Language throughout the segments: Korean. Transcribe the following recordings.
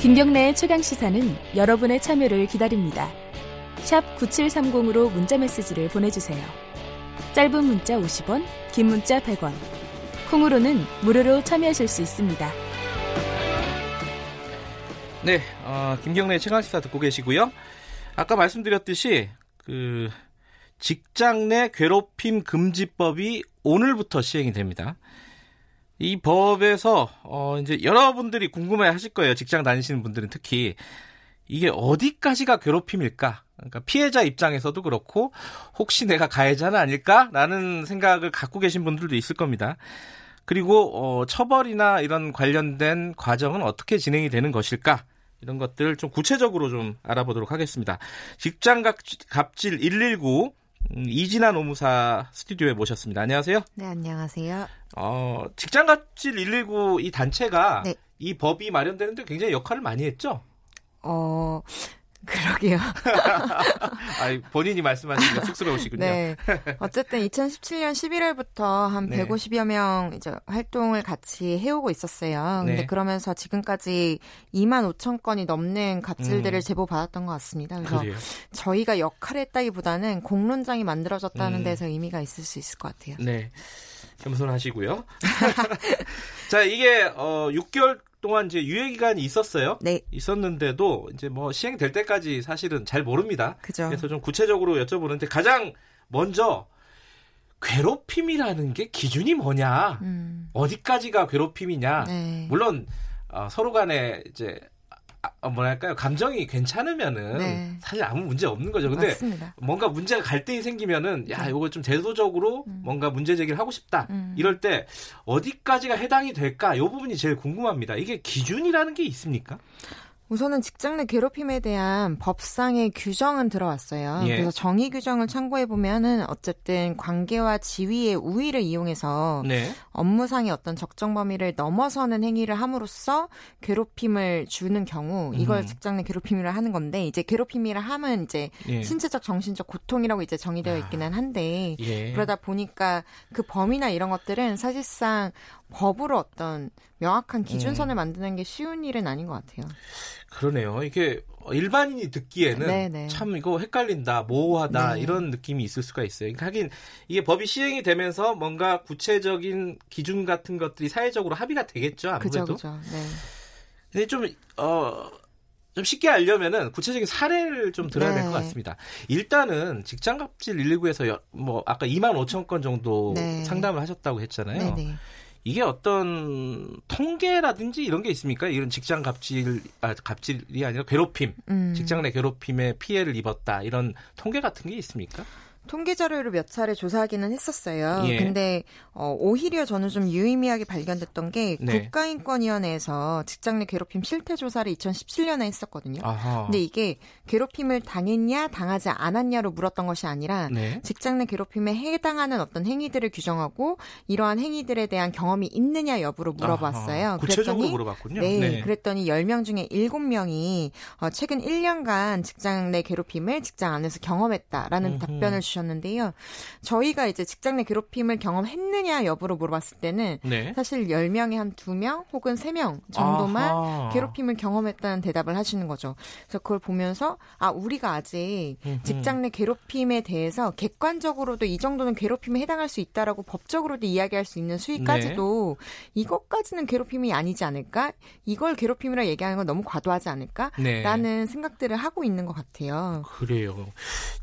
김경래의 최강 시사는 여러분의 참여를 기다립니다. 샵 9730으로 문자 메시지를 보내주세요. 짧은 문자 50원, 긴 문자 100원. 콩으로는 무료로 참여하실 수 있습니다. 네, 어, 김경래 최강 시사 듣고 계시고요. 아까 말씀드렸듯이 그 직장 내 괴롭힘 금지법이 오늘부터 시행이 됩니다. 이 법에서 어 이제 여러분들이 궁금해 하실 거예요. 직장 다니시는 분들은 특히 이게 어디까지가 괴롭힘일까? 그러니까 피해자 입장에서도 그렇고 혹시 내가 가해자는 아닐까라는 생각을 갖고 계신 분들도 있을 겁니다. 그리고 어 처벌이나 이런 관련된 과정은 어떻게 진행이 되는 것일까? 이런 것들 좀 구체적으로 좀 알아보도록 하겠습니다. 직장 갑질 119 음, 이진아 노무사 스튜디오에 모셨습니다. 안녕하세요. 네, 안녕하세요. 어, 직장갑질 119 이 단체가 네. 이 법이 마련되는데 굉장히 역할을 많이 했죠? 어, 그러게요. 아, 본인이 말씀하시니까 쑥스러우시군요. 네. 어쨌든 2017년 11월부터 한 네. 150여 명 이제 활동을 같이 해오고 있었어요. 근데 네. 그러면서 지금까지 2만 5천 건이 넘는 갑질들을 음. 제보 받았던 것 같습니다. 그래서 그래요? 저희가 역할을 했다기보다는 공론장이 만들어졌다는 음. 데서 의미가 있을 수 있을 것 같아요. 네. 겸손하시고요. 자, 이게 어 6개월 동안 이제 유예 기간이 있었어요. 네. 있었는데도 이제 뭐 시행될 때까지 사실은 잘 모릅니다. 그죠. 그래서 좀 구체적으로 여쭤보는데 가장 먼저 괴롭힘이라는 게 기준이 뭐냐? 음. 어디까지가 괴롭힘이냐? 네. 물론 어, 서로 간에 이제 아, 뭐랄까요 감정이 괜찮으면은 네. 사실 아무 문제 없는 거죠. 근데 맞습니다. 뭔가 문제가 갈등이 생기면은 야 네. 이거 좀 제도적으로 음. 뭔가 문제 제기를 하고 싶다 음. 이럴 때 어디까지가 해당이 될까? 이 부분이 제일 궁금합니다. 이게 기준이라는 게 있습니까? 우선은 직장 내 괴롭힘에 대한 법상의 규정은 들어왔어요. 예. 그래서 정의 규정을 참고해 보면은 어쨌든 관계와 지위의 우위를 이용해서 네. 업무상의 어떤 적정 범위를 넘어서는 행위를 함으로써 괴롭힘을 주는 경우 이걸 음. 직장 내 괴롭힘이라 하는 건데 이제 괴롭힘이라 하면 이제 예. 신체적 정신적 고통이라고 이제 정의되어 아. 있기는 한데 예. 그러다 보니까 그 범위나 이런 것들은 사실상 법으로 어떤 명확한 기준선을 음. 만드는 게 쉬운 일은 아닌 것 같아요. 그러네요. 이게 일반인이 듣기에는 네네. 네. 참 이거 헷갈린다, 모호하다 네. 이런 느낌이 있을 수가 있어요. 그러니까 하긴 이게 법이 시행이 되면서 뭔가 구체적인 기준 같은 것들이 사회적으로 합의가 되겠죠. 아무래도. 그죠, 그죠. 네. 근데 좀 어. 좀 쉽게 알려면은 구체적인 사례를 좀 들어야 네. 될것 같습니다. 일단은 직장 갑질 119에서 뭐 아까 2만 5천 건 정도 네. 상담을 하셨다고 했잖아요. 네네. 네. 이게 어떤 통계라든지 이런 게 있습니까? 이런 직장 갑질, 아, 갑질이 아니라 괴롭힘, 음. 직장 내 괴롭힘에 피해를 입었다 이런 통계 같은 게 있습니까? 통계 자료를 몇 차례 조사하기는 했었어요. 예. 근데 어, 오히려 저는 좀 유의미하게 발견됐던 게 네. 국가인권위원회에서 직장 내 괴롭힘 실태 조사를 2017년에 했었거든요. 아하. 근데 이게 괴롭힘을 당했냐 당하지 않았냐로 물었던 것이 아니라 네. 직장 내 괴롭힘에 해당하는 어떤 행위들을 규정하고 이러한 행위들에 대한 경험이 있느냐 여부로 물어봤어요. 아하. 구체적으로 그랬더니, 물어봤군요. 네, 네. 그랬더니 10명 중에 7명이 어, 최근 1년간 직장 내 괴롭힘을 직장 안에서 경험했다라는 음흠. 답변을 주셨 주셨는데요. 저희가 이제 직장 내 괴롭힘을 경험했느냐 여부로 물어봤을 때는 네. 사실 10명에 한 2명 혹은 3명 정도만 아하. 괴롭힘을 경험했다는 대답을 하시는 거죠. 그래서 그걸 보면서 아, 우리가 아직 직장 내 괴롭힘에 대해서 객관적으로도 이 정도는 괴롭힘에 해당할 수 있다라고 법적으로도 이야기할 수 있는 수위까지도 네. 이것까지는 괴롭힘이 아니지 않을까? 이걸 괴롭힘이라 얘기하는 건 너무 과도하지 않을까? 네. 라는 생각들을 하고 있는 것 같아요. 그래요.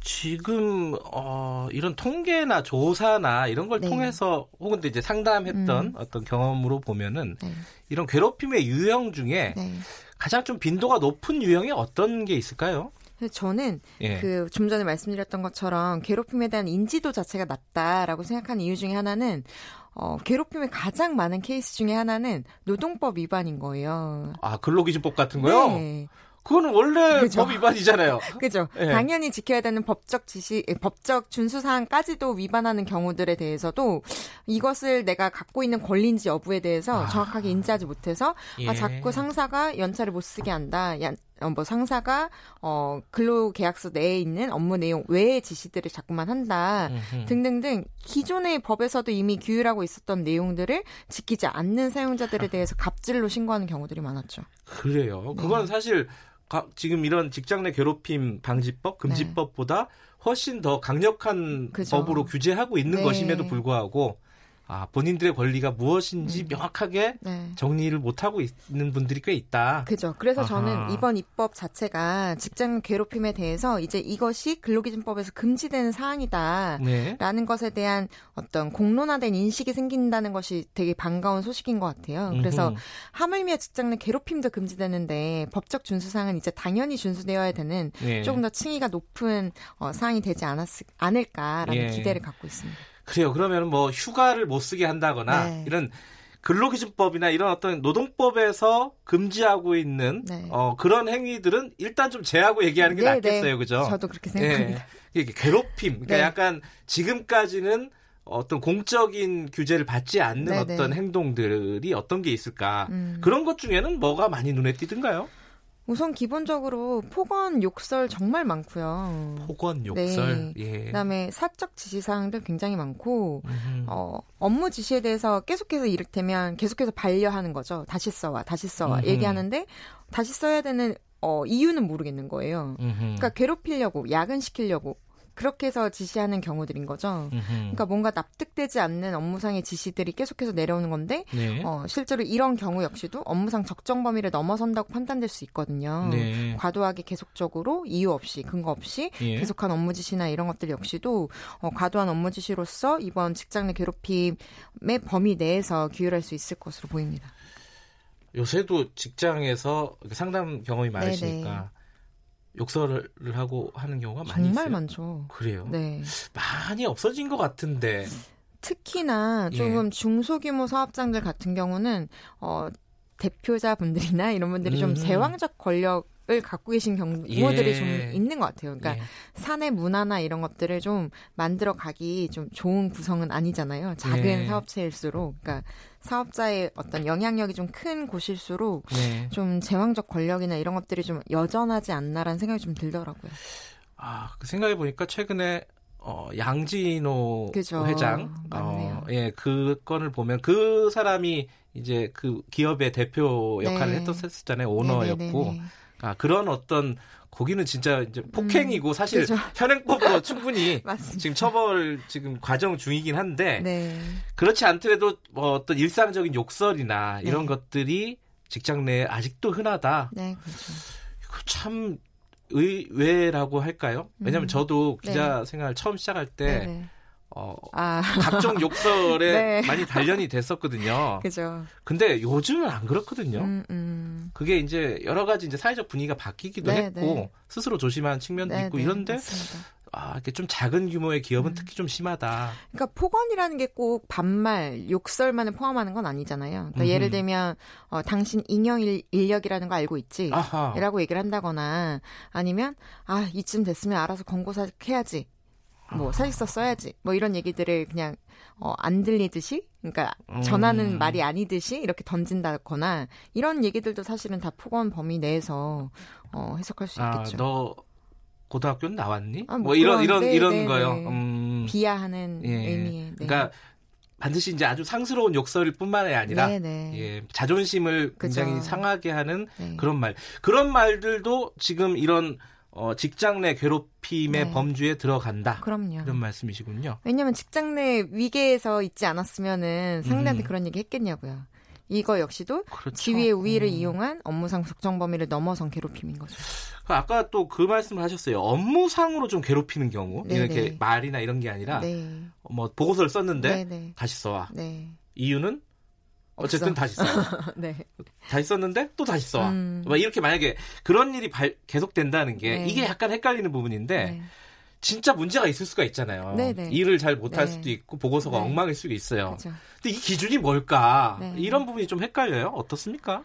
지금 어, 이런 통계나 조사나 이런 걸 네. 통해서 혹은 이제 상담했던 음. 어떤 경험으로 보면은 네. 이런 괴롭힘의 유형 중에 네. 가장 좀 빈도가 높은 유형이 어떤 게 있을까요? 저는 예. 그좀 전에 말씀드렸던 것처럼 괴롭힘에 대한 인지도 자체가 낮다라고 생각하는 이유 중에 하나는 어, 괴롭힘의 가장 많은 케이스 중에 하나는 노동법 위반인 거예요. 아, 근로기준법 같은 거요? 네. 그거는 원래 그죠. 법 위반이잖아요. 그죠. 네. 당연히 지켜야 되는 법적 지시, 예, 법적 준수 사항까지도 위반하는 경우들에 대해서도 이것을 내가 갖고 있는 권리인지 여부에 대해서 아. 정확하게 인지하지 못해서 아, 예. 아, 자꾸 상사가 연차를 못 쓰게 한다. 야, 어, 뭐 상사가 어 근로 계약서 내에 있는 업무 내용 외의 지시들을 자꾸만 한다 음흠. 등등등 기존의 법에서도 이미 규율하고 있었던 내용들을 지키지 않는 사용자들에 대해서 갑질로 신고하는 경우들이 많았죠. 그래요. 그건 사실 가- 지금 이런 직장 내 괴롭힘 방지법, 금지법보다 훨씬 더 강력한 그죠. 법으로 규제하고 있는 네. 것임에도 불구하고 아, 본인들의 권리가 무엇인지 명확하게 네. 정리를 못 하고 있는 분들이 꽤 있다. 그죠. 그래서 아하. 저는 이번 입법 자체가 직장 괴롭힘에 대해서 이제 이것이 근로기준법에서 금지되는 사안이다. 네. 라는 것에 대한 어떤 공론화된 인식이 생긴다는 것이 되게 반가운 소식인 것 같아요. 그래서 음흠. 하물며 직장 내 괴롭힘도 금지되는데 법적 준수사항은 이제 당연히 준수되어야 되는 네. 조금 더 층위가 높은 어, 사항이 되지 않았, 않을까라는 예. 기대를 갖고 있습니다. 그래요. 그러면 뭐 휴가를 못 쓰게 한다거나 네. 이런 근로기준법이나 이런 어떤 노동법에서 금지하고 있는 네. 어, 그런 행위들은 일단 좀 제하고 얘기하는 게 네, 낫겠어요. 네. 그죠? 저도 그렇게 생각합니다. 예. 이게 괴롭힘. 그러니까 네. 약간 지금까지는 어떤 공적인 규제를 받지 않는 네, 어떤 네. 행동들이 어떤 게 있을까? 음. 그런 것 중에는 뭐가 많이 눈에 띄든가요? 우선 기본적으로 폭언, 욕설 정말 많고요. 폭언, 욕설. 네. 예. 그다음에 사적 지시사항들 굉장히 많고 음흠. 어, 업무 지시에 대해서 계속해서 이를테면 계속해서 반려하는 거죠. 다시 써와, 다시 써와 음흠. 얘기하는데 다시 써야 되는 어, 이유는 모르겠는 거예요. 음흠. 그러니까 괴롭히려고, 야근 시키려고 그렇게 해서 지시하는 경우들인 거죠. 음흠. 그러니까 뭔가 납득되지 않는 업무상의 지시들이 계속해서 내려오는 건데 네. 어, 실제로 이런 경우 역시도 업무상 적정 범위를 넘어선다고 판단될 수 있거든요. 네. 과도하게 계속적으로 이유 없이 근거 없이 예. 계속한 업무 지시나 이런 것들 역시도 어, 과도한 업무 지시로서 이번 직장 내 괴롭힘의 범위 내에서 규율할 수 있을 것으로 보입니다. 요새도 직장에서 상담 경험이 많으시니까 욕설을 하고 하는 경우가 많이 정말 있어요. 많죠. 그래요. 네. 많이 없어진 것 같은데. 특히나 예. 조금 중소규모 사업장들 같은 경우는 어, 대표자분들이나 이런 분들이 좀 음. 제왕적 권력 을 갖고 계신 경우들이 예. 좀 있는 것 같아요. 그러니까 예. 사내 문화나 이런 것들을 좀 만들어 가기 좀 좋은 구성은 아니잖아요. 작은 예. 사업체일수록. 그러니까 사업자의 어떤 영향력이 좀 큰 곳일수록 네. 좀 제왕적 권력이나 이런 것들이 좀 여전하지 않나라는 생각이 좀 들더라고요. 아, 그 생각해 보니까 최근에 어, 양진호 그죠. 회장, 맞네요. 어, 예, 그 건을 보면 그 사람이 이제 그 기업의 대표 역할을 네. 했었잖아요. 오너였고, 네네네네. 아, 그런 어떤 거기는 진짜 이제 폭행이고 사실 그죠. 현행법으로 충분히. 지금 처벌 지금 과정 중이긴 한데 네. 그렇지 않더라도 뭐 어떤 일상적인 욕설이나 이런 네. 것들이 직장 내에 아직도 흔하다. 네, 그렇죠. 참 의외라고 할까요? 왜냐하면 음. 저도 네. 기자 생활 처음 시작할 때 네네. 어, 아, 각종 욕설에 네. 많이 단련이 됐었거든요. 그죠. 근데 요즘은 안 그렇거든요. 음, 음. 그게 이제 여러 가지 이제 사회적 분위기가 바뀌기도 네, 했고 네. 스스로 조심한 측면도 네, 있고 네, 이런데 맞습니다. 아 이렇게 좀 작은 규모의 기업은 음. 특히 좀 심하다. 그러니까 폭언이라는 게 꼭 반말, 욕설만을 포함하는 건 아니잖아요. 그러니까 음흠. 예를 들면 어, 당신 인형 일, 인력이라는 거 알고 있지? 아하. 이라고 얘기를 한다거나 아니면 아 이쯤 됐으면 알아서 권고 사 해야지. 뭐 사직서 써야지. 뭐 이런 얘기들을 그냥 어, 안 들리듯이 그러니까 음. 전하는 말이 아니듯이 이렇게 던진다거나 이런 얘기들도 사실은 다 폭언 범위 내에서 어, 해석할 수 아, 있겠죠. 너 고등학교는 나왔니? 아, 뭐, 뭐 이런 그런, 이런 네, 이런 네, 거요. 네. 음. 비하하는 예. 의미의 네. 그러니까 반드시 이제 아주 상스러운 욕설일 뿐만이 아니라 네, 네. 예, 자존심을 그죠. 굉장히 상하게 하는 네. 그런 말. 그런 말들도 지금 이런 어, 직장 내 괴롭힘의 네. 범주에 들어간다. 그럼요. 이런 말씀이시군요. 왜냐면 직장 내 위계에서 있지 않았으면은 상대한테 음. 그런 얘기 했겠냐고요. 이거 역시도 그렇죠. 지위의 우위를 음. 이용한 업무상 적정 범위를 넘어선 괴롭힘인 거죠. 그 아까 또 그 말씀을 하셨어요. 업무상으로 좀 괴롭히는 경우. 네, 이렇게 네. 말이나 이런 게 아니라 네. 뭐 보고서를 썼는데 네, 네. 다시 써와. 네. 이유는 어쨌든. 다시 써. 네. 다시 썼는데 또 다시 써와. 음. 막 이렇게 만약에 그런 일이 발- 계속된다는 게 네. 이게 약간 헷갈리는 부분인데 네. 진짜 문제가 있을 수가 있잖아요. 네, 네. 일을 잘 못할 네. 수도 있고 보고서가 네. 엉망일 수도 있어요. 그렇죠. 근데 이 기준이 뭘까? 네. 이런 부분이 좀 헷갈려요. 어떻습니까?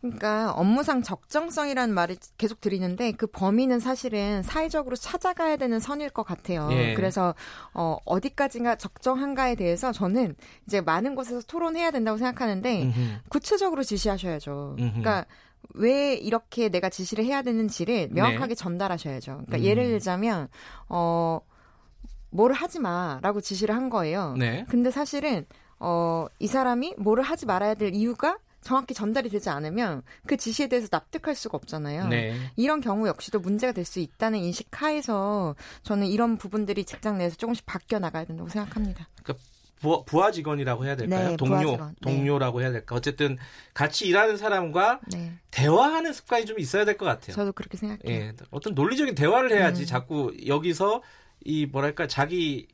그러니까 업무상 적정성이라는 말을 계속 드리는데 그 범위는 사실은 사회적으로 찾아가야 되는 선일 것 같아요. 예. 그래서 어 어디까지가 적정한가에 대해서 저는 이제 많은 곳에서 토론해야 된다고 생각하는데 음흠. 구체적으로 지시하셔야죠. 음흠. 그러니까 왜 이렇게 내가 지시를 해야 되는지를 명확하게 전달하셔야죠. 그러니까 네. 음. 예를 들자면 어 뭐를 하지 마라고 지시를 한 거예요. 네. 근데 사실은 어 이 사람이 뭐를 하지 말아야 될 이유가 정확히 전달이 되지 않으면 그 지시에 대해서 납득할 수가 없잖아요. 네. 이런 경우 역시도 문제가 될 수 있다는 인식 하에서 저는 이런 부분들이 직장 내에서 조금씩 바뀌어 나가야 된다고 생각합니다. 부하, 부하 직원이라고 해야 될까요? 네, 동료, 부하 직원. 네. 동료라고 해야 될까? 어쨌든 같이 일하는 사람과 네. 대화하는 습관이 좀 있어야 될 것 같아요. 저도 그렇게 생각해요. 예, 어떤 논리적인 대화를 해야지 음. 자꾸 여기서 이 뭐랄까 자기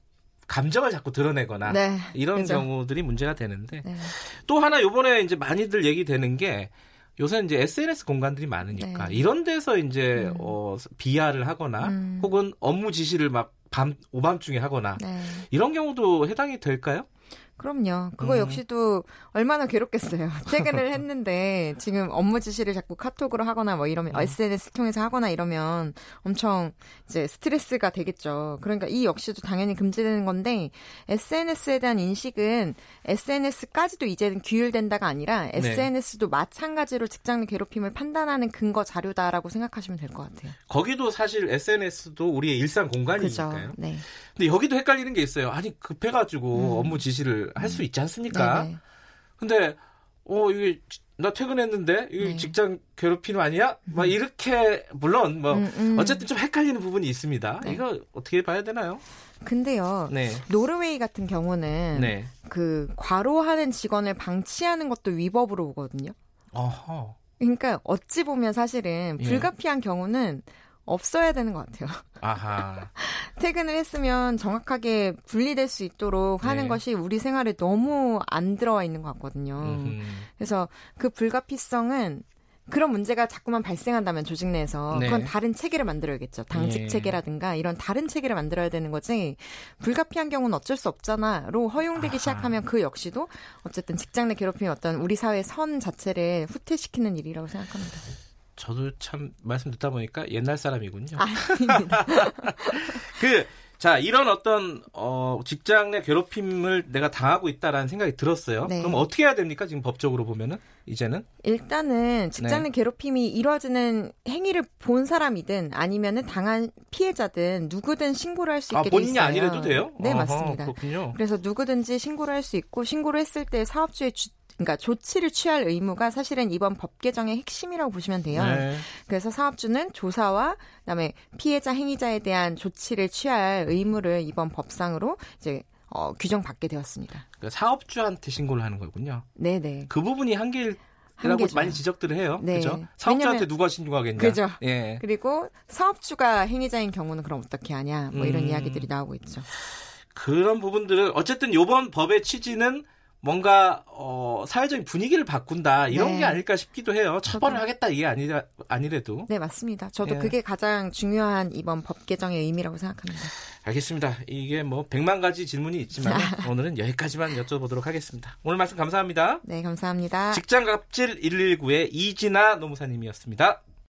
감정을 자꾸 드러내거나 네. 이런 그죠. 경우들이 문제가 되는데 네. 또 하나 요번에 이제 많이들 얘기되는 게 요새 이제 SNS 공간들이 많으니까 네. 이런 데서 이제 음. 어 비하를 하거나 음. 혹은 업무 지시를 막 밤 오밤중에 하거나 네. 이런 경우도 해당이 될까요? 그럼요. 그거 음. 역시도 얼마나 괴롭겠어요. 퇴근을 했는데 지금 업무 지시를 자꾸 카톡으로 하거나 뭐 이러면 음. SNS 통해서 하거나 이러면 엄청 이제 스트레스가 되겠죠. 그러니까 이 역시도 당연히 금지되는 건데 SNS에 대한 인식은 SNS까지도 이제는 규율된다가 아니라 네. SNS도 마찬가지로 직장 내 괴롭힘을 판단하는 근거 자료다라고 생각하시면 될 것 같아요. 거기도 사실 SNS도 우리의 일상 그죠? 공간이니까요. 네. 근데 여기도 헷갈리는 게 있어요. 아니 급해가지고 음. 업무 지시를 할 수 있지 않습니까? 네네. 근데 어 이게 지- 나 퇴근했는데 이게 네. 직장 괴롭힘 아니야? 막 이렇게 물론 뭐 음, 음. 어쨌든 좀 헷갈리는 부분이 있습니다. 네. 이거 어떻게 봐야 되나요? 근데요. 네. 노르웨이 같은 경우는 네. 그 과로하는 직원을 방치하는 것도 위법으로 보거든요. 어허. 그러니까 어찌 보면 사실은 예. 불가피한 경우는 없어야 되는 것 같아요. 아하. 퇴근을 했으면 정확하게 분리될 수 있도록 하는 네. 것이 우리 생활에 너무 안 들어와 있는 것 같거든요. 음흠. 그래서 그 불가피성은 그런 문제가 자꾸만 발생한다면 조직 내에서 네. 그건 다른 체계를 만들어야겠죠. 당직 예. 체계라든가 이런 다른 체계를 만들어야 되는 거지. 불가피한 경우는 어쩔 수 없잖아로 허용되기 아하. 시작하면 그 역시도 어쨌든 직장 내 괴롭힘이 어떤 우리 사회의 선 자체를 후퇴시키는 일이라고 생각합니다. 저도 참 말씀 듣다 보니까 옛날 사람이군요. 아. 그, 자, 이런 어떤, 어, 직장 내 괴롭힘을 내가 당하고 있다라는 생각이 들었어요. 네. 그럼 어떻게 해야 됩니까? 지금 법적으로 보면은? 이제는? 일단은 직장 내 괴롭힘이 이루어지는 행위를 본 사람이든 아니면은 당한 피해자든 누구든 신고를 할수 아, 있게 돼 본인이 있어요. 아니래도 돼요? 네, 어허, 맞습니다. 그렇군요. 그래서 누구든지 신고를 할 수 있고 신고를 했을 때 사업주의 주, 그러니까 조치를 취할 의무가 사실은 이번 법 개정의 핵심이라고 보시면 돼요. 네. 그래서 사업주는 조사와 그다음에 피해자 행위자에 대한 조치를 취할 의무를 이번 법상으로 이제 어, 규정받게 되었습니다. 그러니까 사업주한테 신고를 하는 거군요. 네, 네. 그 부분이 한계라고 한계죠. 많이 지적들을 해요. 네. 그죠? 사업주한테 왜냐면- 누가 신고하겠냐. 그죠. 예. 그리고 사업주가 행위자인 경우는 그럼 어떻게 하냐 뭐 이런 음. 이야기들이 나오고 있죠. 그런 부분들은 어쨌든 요번 법의 취지는 뭔가 어, 사회적인 분위기를 바꾼다 이런 네. 게 아닐까 싶기도 해요. 처벌을 저도. 하겠다 이게 아니라 아니래도 네, 맞습니다. 저도 예. 그게 가장 중요한 이번 법 개정의 의미라고 생각합니다. 알겠습니다. 이게 뭐 백만 가지 질문이 있지만 오늘은 여기까지만 여쭤보도록 하겠습니다. 오늘 말씀 감사합니다. 네, 감사합니다. 직장 갑질 119의 이진아 노무사님이었습니다.